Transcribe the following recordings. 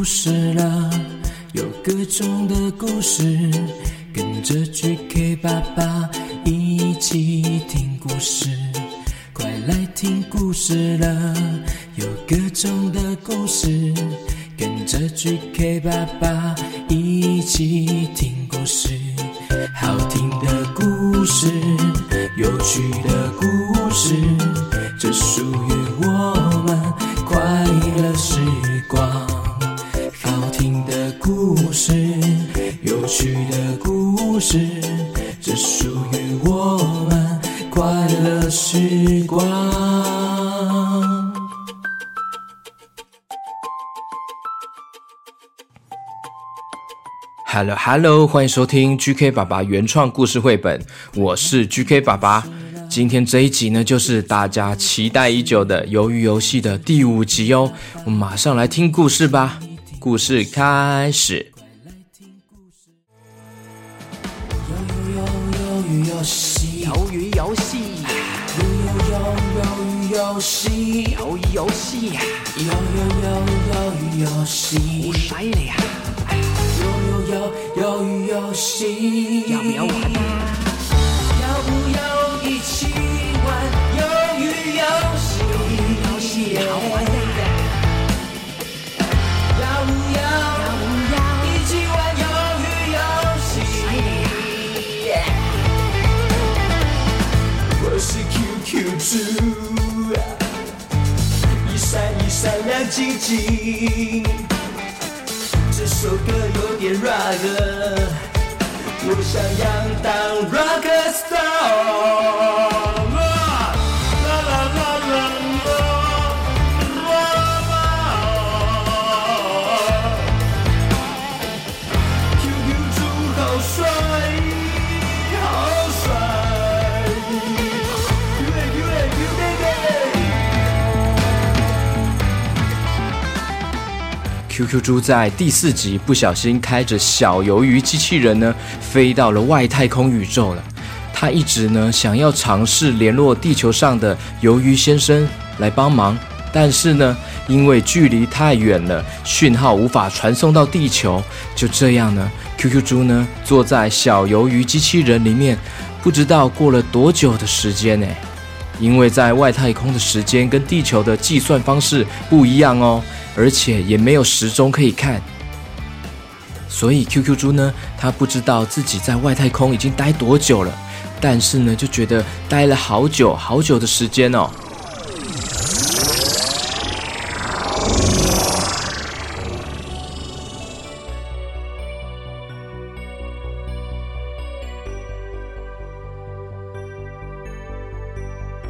故事了，有各种的故事，跟着 GK 爸爸一起听故事。快来听故事了，有各种的故事，跟着 GK 爸爸一起听故事。好听的故事，有趣的故事，这属于 Hello Hello，欢迎收听 GK 爸爸原创故事绘本，我是 GK 爸爸。今天这一集呢，就是大家期待已久的《鱿鱼游戏》的第五集哦。我们马上来听故事吧。故事开始。鱿鱼游戏，鱿鱼游戏，鱿鱼游戏，鱿鱼游戏，鱿鱿鱿鱿鱼游戏我，摔了呀！要不要玩啊？要不要一起玩鱿鱼游戏？鱿鱼游戏好玩呀！要不要要不要？一起玩鱿鱼游戏？我是 QQ 猪，一闪一闪亮晶晶。这首歌有点 rock，我想要当 rock star。QQ 猪在第四集不小心开着小鱿鱼机器人呢，飞到了外太空宇宙了。他一直呢想要尝试联络地球上的鱿鱼先生来帮忙，但是呢，因为距离太远了，讯号无法传送到地球。就这样呢，QQ 猪呢坐在小鱿鱼机器人里面，不知道过了多久的时间呢。因为在外太空的时间跟地球的计算方式不一样哦，而且也没有时钟可以看，所以 QQ 猪呢，他不知道自己在外太空已经待多久了，但是呢，就觉得待了好久好久的时间哦。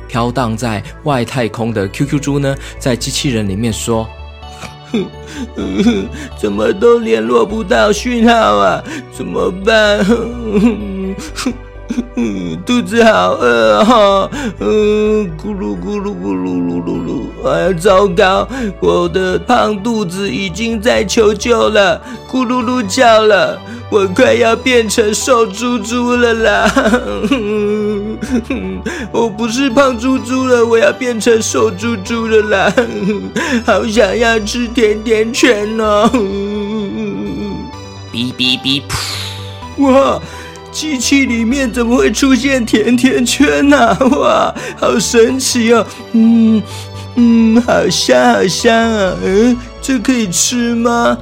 飘荡在外太空的 QQ 猪呢，在机器人里面说：“ 怎么都联络不到讯号啊？怎么办？肚子好饿哈、嗯，咕噜咕噜咕噜噜噜噜，哎呀，糟糕！我的胖肚子已经在求救了，咕噜噜叫了，我快要变成瘦猪猪了啦！我不是胖猪猪了，我要变成瘦猪猪了啦！好想要吃甜甜圈哦！哔哔哔，哇，机器里面怎么会出现甜甜圈呢、哇，好神奇哦！嗯嗯，好香好香啊！嗯，这可以吃吗？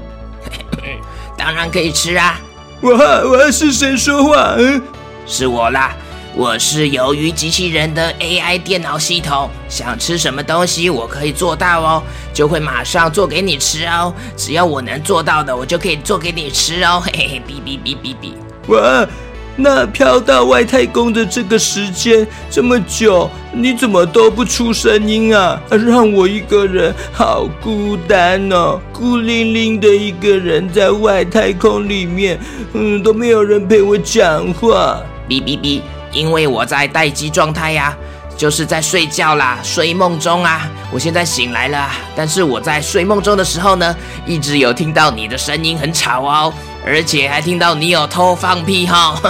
当然可以吃啊！哇，我是谁说话？嗯，是我啦，我是鱿鱼机器人的 AI 电脑系统，想吃什么东西我可以做到哦，就会马上做给你吃哦。只要我能做到的，我就可以做给你吃哦。嘿 嘿嘿，哔哔哔哔哔。哇，那飘到外太空的这个时间这么久，你怎么都不出声音啊？让我一个人好孤单哦，孤零零的一个人在外太空里面，嗯，都没有人陪我讲话。哔哔哔，因为我在待机状态呀、就是在睡觉啦，睡梦中啊。我现在醒来了，但是我在睡梦中的时候呢，一直有听到你的声音很吵哦，而且还听到你有偷放屁哈、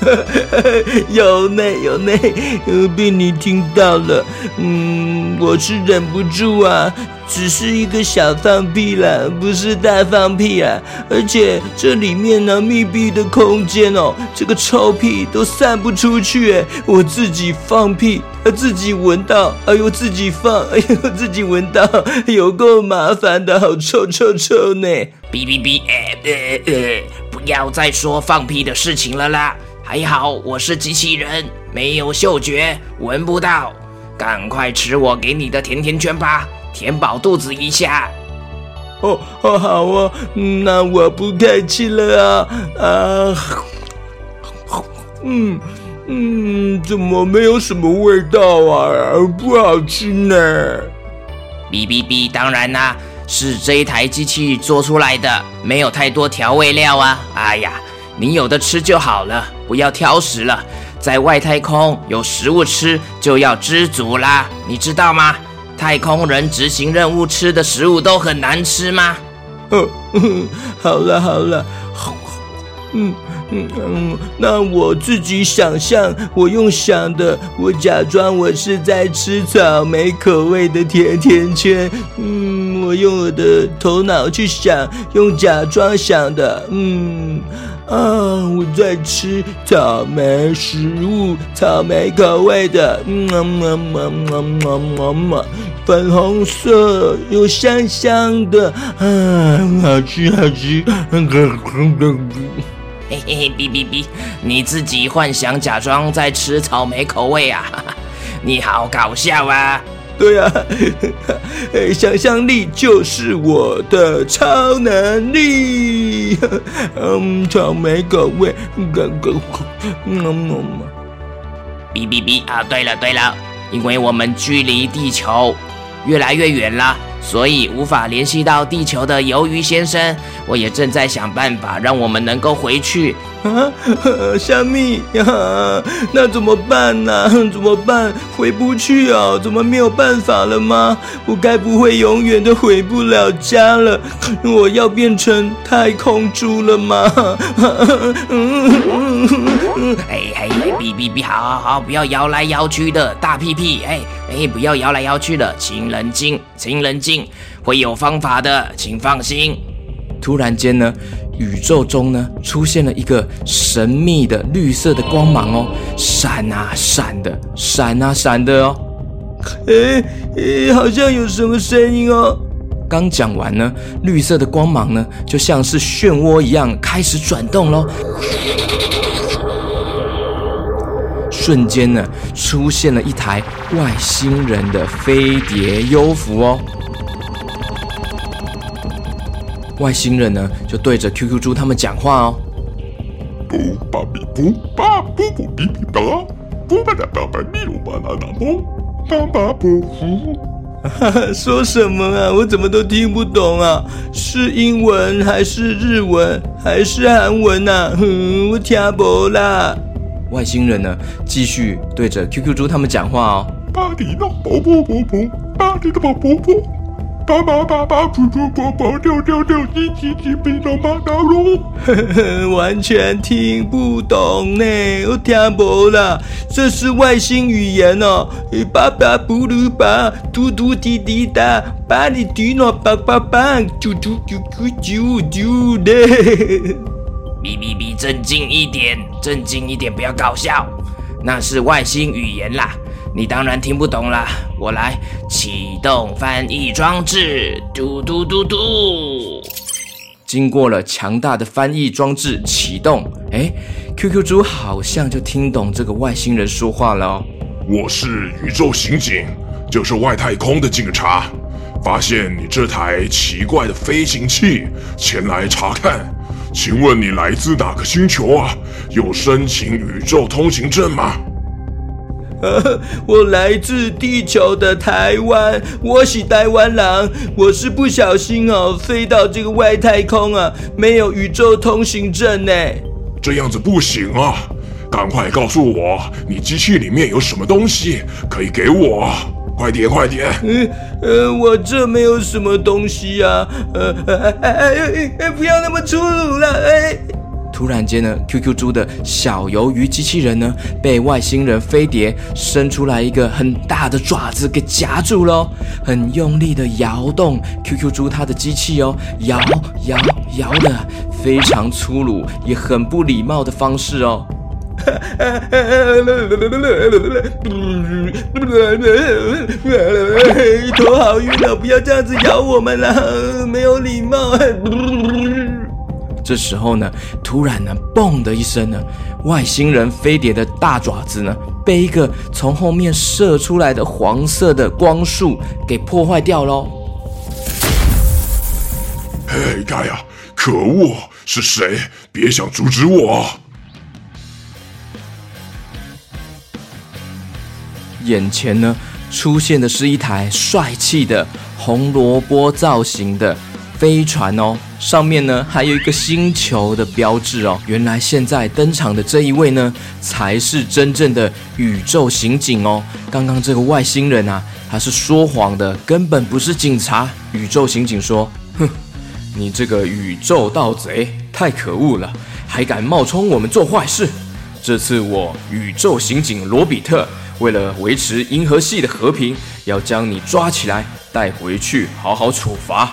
有呢有呢，呃，被你听到了。嗯，我是忍不住啊，只是一个小放屁啦，不是大放屁啊。而且这里面呢，密闭的空间哦，这个臭屁都散不出去哎，我自己放屁，自己闻到，哎呦，自己放，哎呦，自己闻到，有够麻烦的，好臭臭臭呢！哔哔哔，哎呃呃，不要再说放屁的事情了啦。还好我是机器人，没有嗅觉，闻不到。赶快吃我给你的甜甜圈吧，填饱肚子一下。哦哦好啊，那我不客气了啊啊！嗯嗯，怎么没有什么味道啊？不好吃呢。哔哔哔，当然啦，是这一台机器做出来的，没有太多调味料啊。哎呀。你有的吃就好了，不要挑食了。在外太空有食物吃就要知足啦，你知道吗？太空人执行任务吃的食物都很难吃吗？嗯，好了好了，嗯嗯嗯，那我自己想象，我用想的，我假装我是在吃草莓口味的甜甜圈。嗯，我用我的头脑去想，用假装想的，嗯。啊！我在吃草莓食物，草莓口味的，嗯嗯嗯嗯嗯嗯粉红色又香香的，啊，好吃好吃！嘿嘿嘿，哔哔哔，你自己幻想假装在吃草莓口味啊！你好搞笑啊！对呀，想象力就是我的超能力。嗯，草莓口味，刚刚，嗯嗯哔哔哔啊！对了对了，因为我们距离地球越来越远了。所以无法联系到地球的鱿鱼先生，我也正在想办法让我们能够回去。啊，虾米呀，那怎么办呢？怎么办？回不去啊？怎么没有办法了吗？我该不会永远都回不了家了？我要变成太空猪了吗？哎哎，哔哔哔，好好好，不要摇来摇去的大屁屁，哎哎，不要摇来摇去的，请冷静，请冷静，会有方法的，请放心。突然间呢，宇宙中呢出现了一个神秘的绿色的光芒哦，闪啊闪的，闪啊闪的哦。哎哎，好像有什么声音哦。刚讲完呢，绿色的光芒呢就像是漩涡一样开始转动喽。瞬间呢，出现了一台外星人的飞碟幽浮哦。外星人呢，就对着 QQ 猪他们讲话哦。不巴比不巴不不比比巴，不巴达巴巴比鲁巴拉达不巴巴不服。说什么啊？我怎么都听不懂啊？是英文还是日文还是韩文呐？哼，我听不啦。外星人呢，继续对着 QQ 猪他们讲话哦。巴迪的宝宝宝宝，巴迪的宝宝宝，爸爸爸爸猪猪宝宝，六六六七七七，变到马达龙。完全听不懂呢，我听不啦。这是外星语言哦。爸爸布鲁巴，嘟嘟滴滴答，巴里迪诺爸爸爸，啾啾啾啾啾啾的。哔哔哔！镇静一点，镇静一点，不要搞笑。那是外星语言啦，你当然听不懂啦。我来启动翻译装置，嘟嘟嘟嘟。经过了强大的翻译装置启动，哎，QQ 猪好像就听懂这个外星人说话了。哦我是宇宙刑警，就是外太空的警察，发现你这台奇怪的飞行器，前来查看。请问你来自哪个星球啊？有申请宇宙通行证吗？呃，我来自地球的台湾，我是台湾狼，我是不小心哦飞到这个外太空啊，没有宇宙通行证呢。这样子不行啊！赶快告诉我，你机器里面有什么东西可以给我？快点，快点！嗯呃，我这没有什么东西啊。呃，哎哎哎哎，不要那么粗鲁了！哎。突然间呢，QQ 猪的小鱿鱼机器人呢，被外星人飞碟伸出来一个很大的爪子给夹住了，很用力的摇动 QQ 猪它的机器哦，摇摇摇的非常粗鲁也很不礼貌的方式哦。头好晕哦！不要这样子咬我们了，没有礼貌。这时候呢，突然呢，嘣的一声呢，外星人飞碟的大爪子呢，被一个从后面射出来的黄色的光束给破坏掉喽。嘿，盖亚，可恶！是谁？别想阻止我！眼前呢，出现的是一台帅气的红萝卜造型的飞船哦，上面呢还有一个星球的标志哦。原来现在登场的这一位呢，才是真正的宇宙刑警哦。刚刚这个外星人啊，他是说谎的，根本不是警察。宇宙刑警说：“哼，你这个宇宙盗贼太可恶了，还敢冒充我们做坏事。这次我宇宙刑警罗比特。”为了维持银河系的和平，要将你抓起来带回去，好好处罚。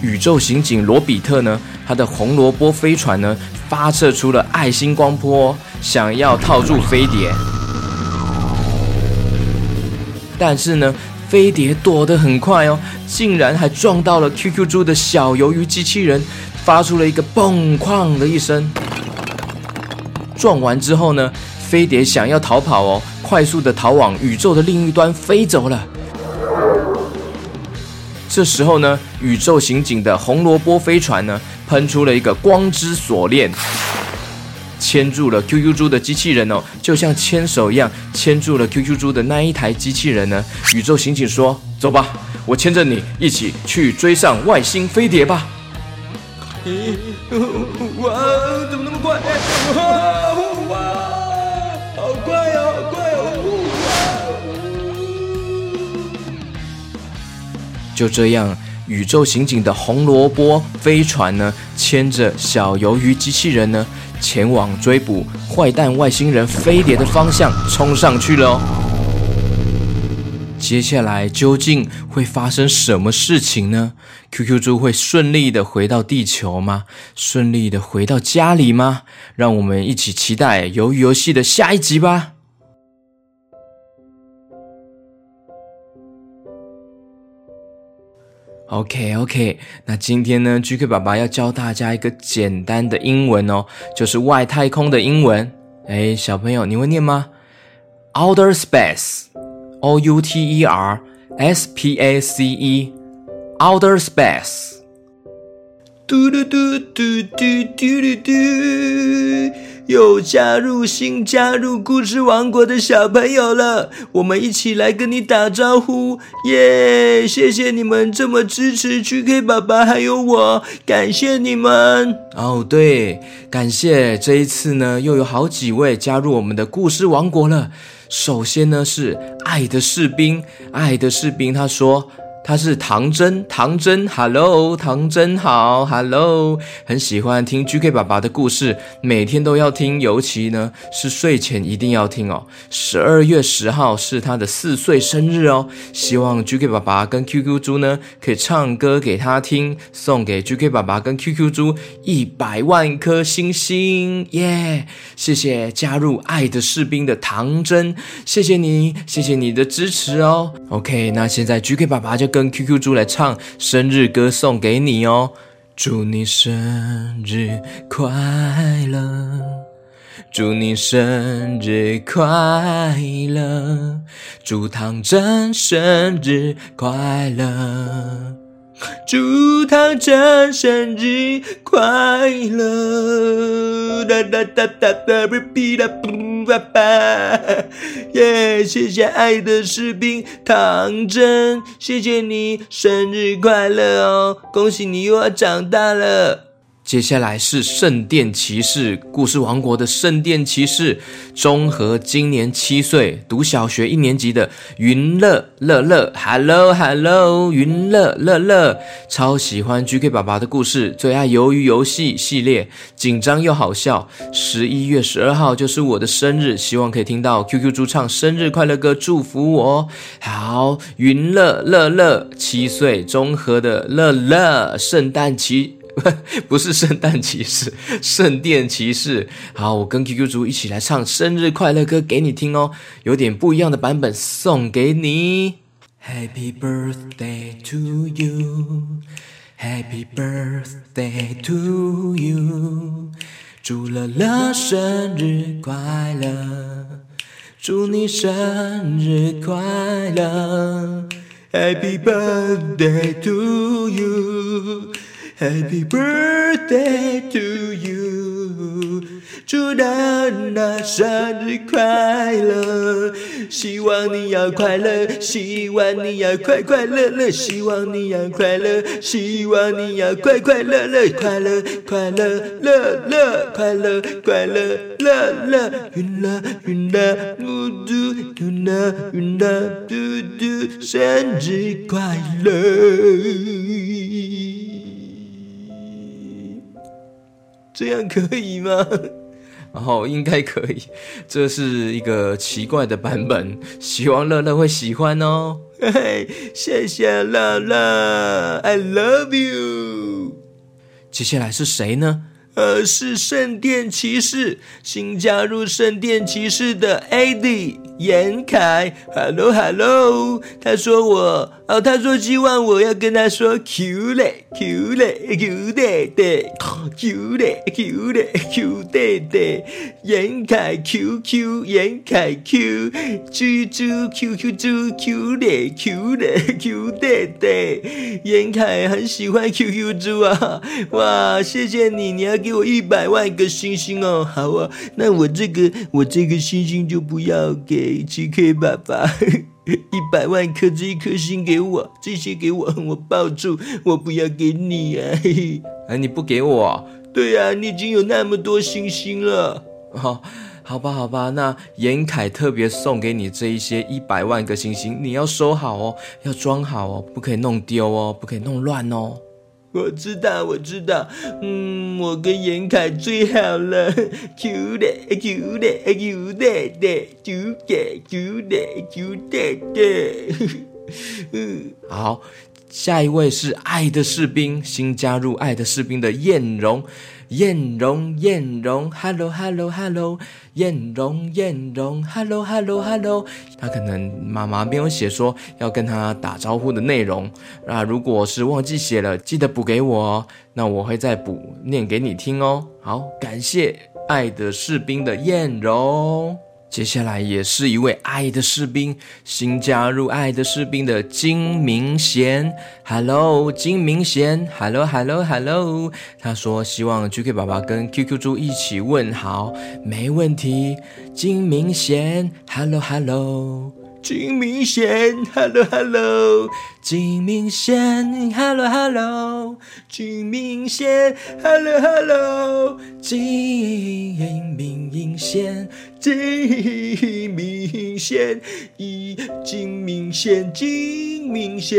宇宙刑警罗比特呢？他的红萝卜飞船呢？发射出了爱心光波，想要套住飞碟。但是呢，飞碟躲得很快哦，竟然还撞到了 QQ 猪的小鱿鱼机器人，发出了一个嘣哐的一声。撞完之后呢？飞碟想要逃跑哦，快速的逃往宇宙的另一端飞走了。这时候呢，宇宙刑警的红萝卜飞船呢，喷出了一个光之锁链，牵住了 QQ 猪的机器人哦，就像牵手一样牵住了 QQ 猪的那一台机器人呢。宇宙刑警说：“走吧，我牵着你一起去追上外星飞碟吧。”哇，怎么那么快？就这样，宇宙刑警的红萝卜飞船呢，牵着小鱿鱼机器人呢，前往追捕坏蛋外星人飞碟的方向冲上去了哦。接下来究竟会发生什么事情呢？QQ 猪会顺利的回到地球吗？顺利的回到家里吗？让我们一起期待鱿鱼游戏的下一集吧。OK OK，那今天呢，GK 爸爸要教大家一个简单的英文哦，就是外太空的英文。哎，小朋友，你会念吗？Outer space，O U T E R S P A C E，Outer space。嘟嘟嘟嘟嘟嘟嘟嘟。又加入新加入故事王国的小朋友了，我们一起来跟你打招呼耶！谢谢你们这么支持 GK 爸爸还有我，感谢你们哦。对，感谢这一次呢，又有好几位加入我们的故事王国了。首先呢是爱的士兵，爱的士兵他说。他是唐真，唐真，Hello，唐真好，Hello，很喜欢听 GK 爸爸的故事，每天都要听，尤其呢是睡前一定要听哦。十二月十号是他的四岁生日哦，希望 GK 爸爸跟 QQ 猪呢可以唱歌给他听，送给 GK 爸爸跟 QQ 猪一百万颗星星，耶！谢谢加入爱的士兵的唐真，谢谢你，谢谢你的支持哦。OK，那现在 GK 爸爸就跟。跟 QQ 猪来唱生日歌送给你哦，祝你生日快乐，祝你生日快乐，祝唐真生日快乐。祝唐真生日快乐！哒哒哒哒哒，哔哔哒布爸爸，耶！谢谢爱的士兵唐真，谢谢你生日快乐哦！恭喜你又要长大了。接下来是圣殿骑士故事王国的圣殿骑士中和，今年七岁，读小学一年级的云乐乐乐，Hello Hello，云乐乐乐，超喜欢 GK 爸爸的故事，最爱鱿鱼游戏系列，紧张又好笑。十一月十二号就是我的生日，希望可以听到 QQ 主唱生日快乐歌，祝福我。好，云乐乐乐，七岁，中和的乐乐，圣诞骑。不是圣诞骑士，圣殿骑士。好，我跟 QQ 猪一起来唱生日快乐歌给你听哦，有点不一样的版本送给你。Happy birthday to you, Happy birthday to you，祝乐乐生日快乐，祝你生日快乐。Happy birthday to you。Happy birthday to you，祝娜娜生日快乐，希望你要快乐，希望你要快快乐乐，希望你要快乐，希望你要快快乐乐，快乐快乐乐乐，快乐快乐乐乐，云啦云啦嘟嘟，云啦云啦嘟嘟，生日快乐。这样可以吗？然 后应该可以。这是一个奇怪的版本，希望乐乐会喜欢哦。嘿嘿，谢谢乐乐，I love you。接下来是谁呢？呃，是圣殿骑士，新加入圣殿骑士的 AD 严凯，Hello Hello，他说我哦，他说希望我要跟他说 Q 嘞 Q 嘞 Q 爹爹 Q 嘞 Q 嘞 Q 爹爹，严凯 QQ 严凯 Q 猪猪 QQ 猪 Q 嘞 Q 嘞 Q 爹爹，严凯很喜欢 QQ 猪啊，哇，谢谢你，你要给我一百万个星星哦，好啊，那我这个我这个星星就不要给。GK 爸爸，一百万颗这一颗心给我，这些给我，我抱住，我不要给你啊！哎，你不给我？对呀，你已经有那么多星星了。好，好吧，好吧，那严凯特别送给你这一些一百万个星星，你要收好哦，要装好哦，不可以弄丢哦，不可以弄乱哦。我知道，我知道，嗯，我跟严凯最好了，Q 的 Q 的 Q 的的，Q 的 Q 的 Q 的的，嗯，好，下一位是爱的士兵，新加入爱的士兵的艳荣。艳荣，艳荣，Hello Hello Hello，艳荣，艳荣，Hello Hello Hello。他可能妈妈没有写说要跟他打招呼的内容那，如果是忘记写了，记得补给我，那我会再补念给你听哦。好，感谢爱的士兵的艳荣。接下来也是一位爱的士兵，新加入爱的士兵的金明贤，Hello，金明贤，Hello，Hello，Hello，他说希望 GK 爸爸跟 QQ 猪一起问好，没问题，金明贤，Hello，Hello。金明贤，Hello Hello，金明贤，Hello Hello，金明贤，Hello Hello，金明贤，金明贤，一金明贤，金明贤。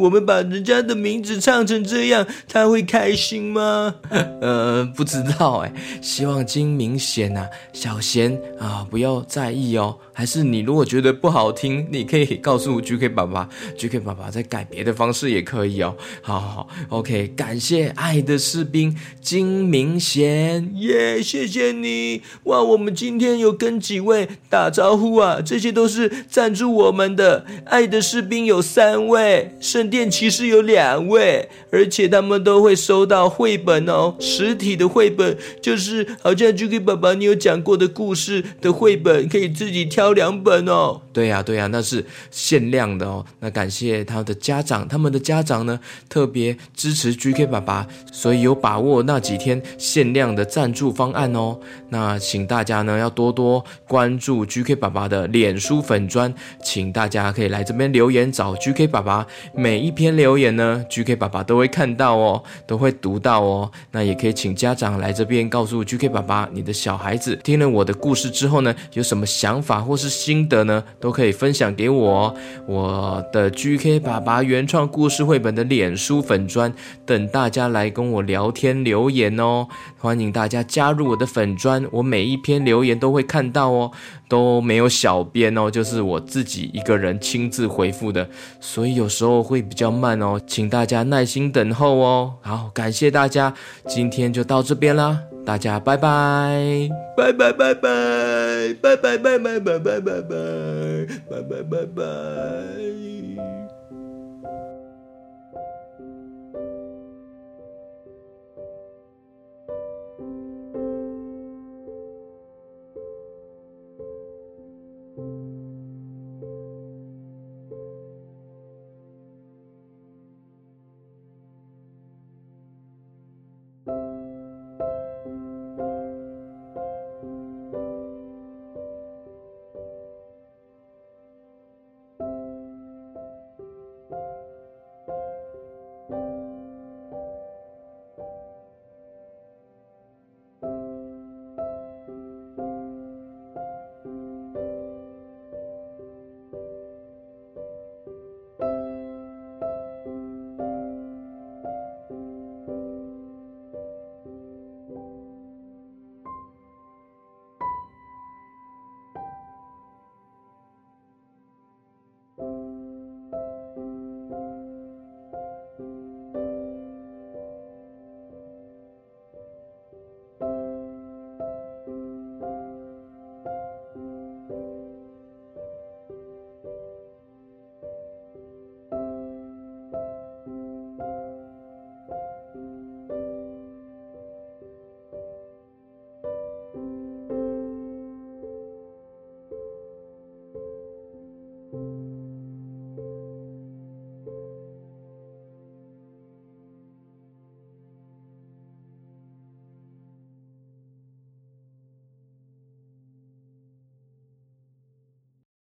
我们把人家的名字唱成这样，他会开心吗？呃，不知道哎。希望金明贤呐，小贤啊，不要在意哦。还是你如果觉得不好听，你可以告诉 GK 爸爸，GK 爸爸再改别的方式也可以哦。好好好，OK，感谢爱的士兵金明贤耶，谢谢你哇！我们今天有跟几位打招呼啊，这些都是赞助我们的。爱的士兵有三位。圣殿骑士有两位，而且他们都会收到绘本哦，实体的绘本，就是好像 jk 爸爸你有讲过的故事的绘本，可以自己挑两本哦。对呀，对呀，那是限量的哦。那感谢他的家长，他们的家长呢特别支持 GK 爸爸，所以有把握那几天限量的赞助方案哦。那请大家呢要多多关注 GK 爸爸的脸书粉砖，请大家可以来这边留言找 GK 爸爸，每一篇留言呢 GK 爸爸都会看到哦，都会读到哦。那也可以请家长来这边告诉 GK 爸爸，你的小孩子听了我的故事之后呢，有什么想法或是心得呢？都可以分享给我，我的 GK 爸爸原创故事绘本的脸书粉砖，等大家来跟我聊天留言哦，欢迎大家加入我的粉砖，我每一篇留言都会看到哦，都没有小编哦，就是我自己一个人亲自回复的，所以有时候会比较慢哦，请大家耐心等候哦。好，感谢大家，今天就到这边啦。大家拜拜，拜拜拜拜，拜拜拜拜拜拜拜拜拜拜拜拜。